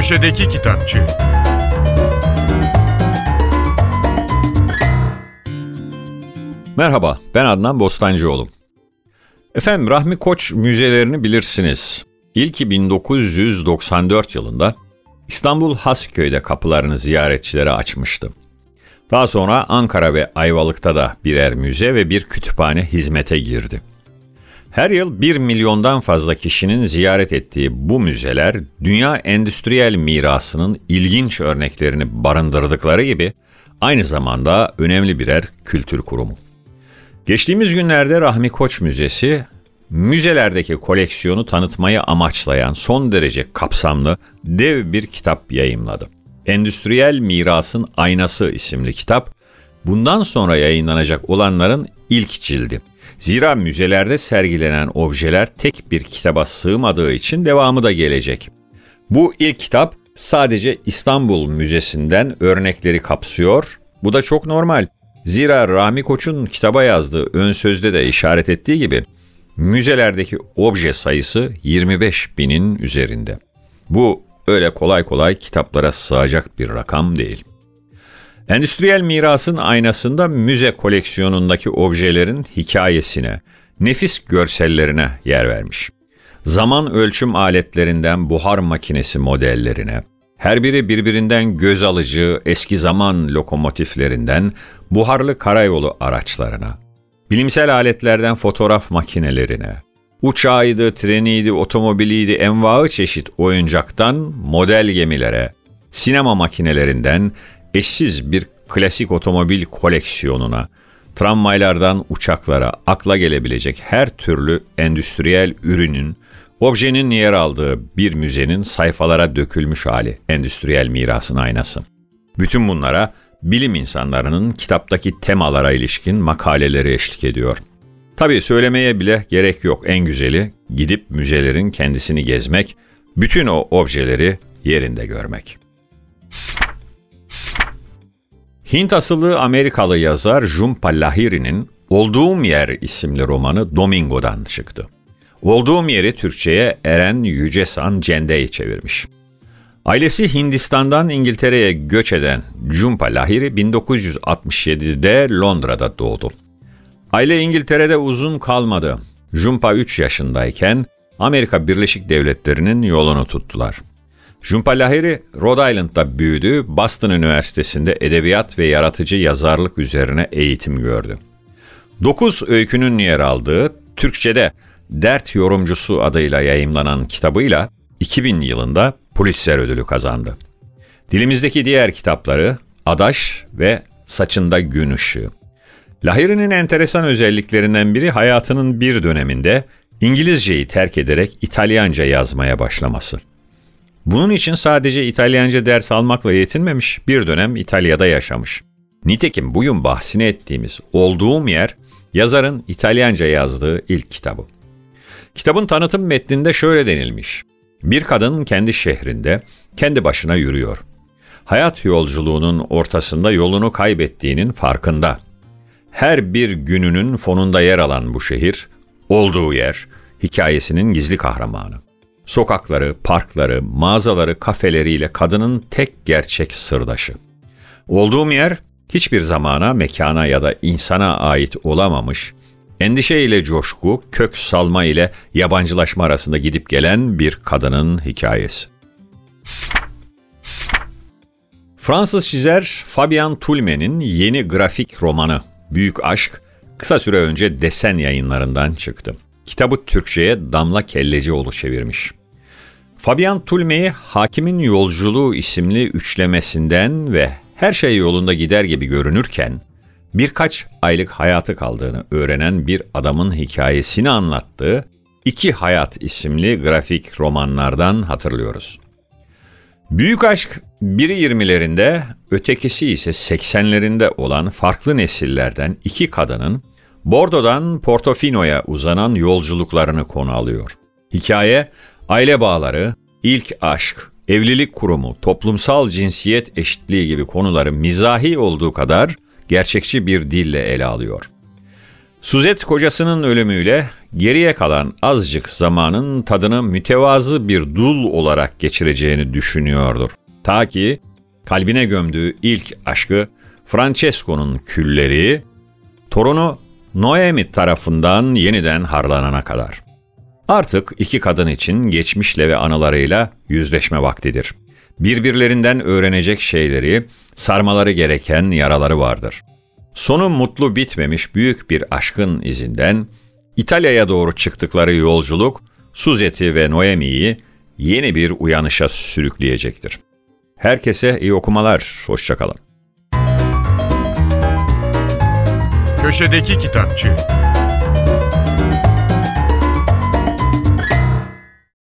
Köşedeki Kitapçı Merhaba, ben Adnan Bostancıoğlu. Efendim, Rahmi Koç müzelerini bilirsiniz. İlki 1994 yılında İstanbul Hasköy'de kapılarını ziyaretçilere açmıştı. Daha sonra Ankara ve Ayvalık'ta da birer müze ve bir kütüphane hizmete girdi. Her yıl 1 milyondan fazla kişinin ziyaret ettiği bu müzeler dünya endüstriyel mirasının ilginç örneklerini barındırdıkları gibi aynı zamanda önemli birer kültür kurumu. Geçtiğimiz günlerde Rahmi Koç Müzesi müzelerdeki koleksiyonu tanıtmayı amaçlayan son derece kapsamlı dev bir kitap yayımladı. Endüstriyel Mirasın Aynası isimli kitap, bundan sonra yayınlanacak olanların ilk cildi. Zira müzelerde sergilenen objeler tek bir kitaba sığmadığı için devamı da gelecek. Bu ilk kitap sadece İstanbul Müzesi'nden örnekleri kapsıyor. Bu da çok normal. Zira Rami Koç'un kitaba yazdığı ön sözde de işaret ettiği gibi müzelerdeki obje sayısı 25 binin üzerinde. Bu öyle kolay kolay kitaplara sığacak bir rakam değil. Endüstriyel mirasın aynasında müze koleksiyonundaki objelerin hikayesine, nefis görsellerine yer vermiş. Zaman ölçüm aletlerinden buhar makinesi modellerine, her biri birbirinden göz alıcı eski zaman lokomotiflerinden buharlı karayolu araçlarına, bilimsel aletlerden fotoğraf makinelerine, uçağıydı, treniydi, otomobiliydi, envaı çeşit oyuncaktan model gemilere, sinema makinelerinden eşsiz bir klasik otomobil koleksiyonuna, tramvaylardan uçaklara akla gelebilecek her türlü endüstriyel ürünün, objenin yer aldığı bir müzenin sayfalara dökülmüş hali endüstriyel mirasın aynası. Bütün bunlara bilim insanlarının kitaptaki temalara ilişkin makaleleri eşlik ediyor. Tabii söylemeye bile gerek yok en güzeli gidip müzelerin kendisini gezmek, bütün o objeleri yerinde görmek. Hint asıllı Amerikalı yazar Jhumpa Lahiri'nin Olduğum Yer isimli romanı Domingo'dan çıktı. Olduğum yeri Türkçe'ye Eren Yücesan Cende'yi çevirmiş. Ailesi Hindistan'dan İngiltere'ye göç eden Jhumpa Lahiri 1967'de Londra'da doğdu. Aile İngiltere'de uzun kalmadı. Jhumpa 3 yaşındayken Amerika Birleşik Devletleri'nin yolunu tuttular. Jhumpa Lahiri Rhode Island'da büyüdü, Boston Üniversitesi'nde edebiyat ve yaratıcı yazarlık üzerine eğitim gördü. Dokuz öykünün yer aldığı Türkçe'de Dert Yorumcusu adıyla yayımlanan kitabıyla 2000 yılında Pulitzer ödülü kazandı. Dilimizdeki diğer kitapları Adaş ve Saçında Gün Işığı. Lahiri'nin enteresan özelliklerinden biri hayatının bir döneminde İngilizceyi terk ederek İtalyanca yazmaya başlaması. Bunun için sadece İtalyanca ders almakla yetinmemiş, bir dönem İtalya'da yaşamış. Nitekim bugün bahsini ettiğimiz Olduğum Yer, yazarın İtalyanca yazdığı ilk kitabı. Kitabın tanıtım metninde şöyle denilmiş. Bir kadın kendi şehrinde, kendi başına yürüyor. Hayat yolculuğunun ortasında yolunu kaybettiğinin farkında. Her bir gününün fonunda yer alan bu şehir, olduğu yer, hikayesinin gizli kahramanı. Sokakları, parkları, mağazaları, kafeleriyle kadının tek gerçek sırdaşı. Olduğum yer hiçbir zamana, mekana ya da insana ait olamamış, endişe ile coşku, kök salma ile yabancılaşma arasında gidip gelen bir kadının hikayesi. Fransız çizer Fabian Tulme'nin yeni grafik romanı Büyük Aşk kısa süre önce desen yayınlarından çıktı. Kitabı Türkçe'ye Damla Kellecioğlu çevirmiş. Fabian Tulme'yi Hakimin Yolculuğu isimli üçlemesinden ve her şey yolunda gider gibi görünürken birkaç aylık hayatı kaldığını öğrenen bir adamın hikayesini anlattığı İki Hayat isimli grafik romanlardan hatırlıyoruz. Büyük aşk biri 20'lerinde, ötekisi ise 80'lerinde olan farklı nesillerden iki kadının Bordo'dan Portofino'ya uzanan yolculuklarını konu alıyor. Hikaye aile bağları, ilk aşk, evlilik kurumu, toplumsal cinsiyet eşitliği gibi konuları mizahi olduğu kadar gerçekçi bir dille ele alıyor. Suzette kocasının ölümüyle geriye kalan azıcık zamanın tadını mütevazı bir dul olarak geçireceğini düşünüyordur. Ta ki kalbine gömdüğü ilk aşkı Francesco'nun külleri, torunu Noemi tarafından yeniden harlanana kadar. Artık iki kadın için geçmişle ve anılarıyla yüzleşme vaktidir. Birbirlerinden öğrenecek şeyleri, sarmaları gereken yaraları vardır. Sonu mutlu bitmemiş büyük bir aşkın izinden İtalya'ya doğru çıktıkları yolculuk Suzette'i ve Noemi'yi yeni bir uyanışa sürükleyecektir. Herkese iyi okumalar, hoşçakalın. Köşedeki Kitapçı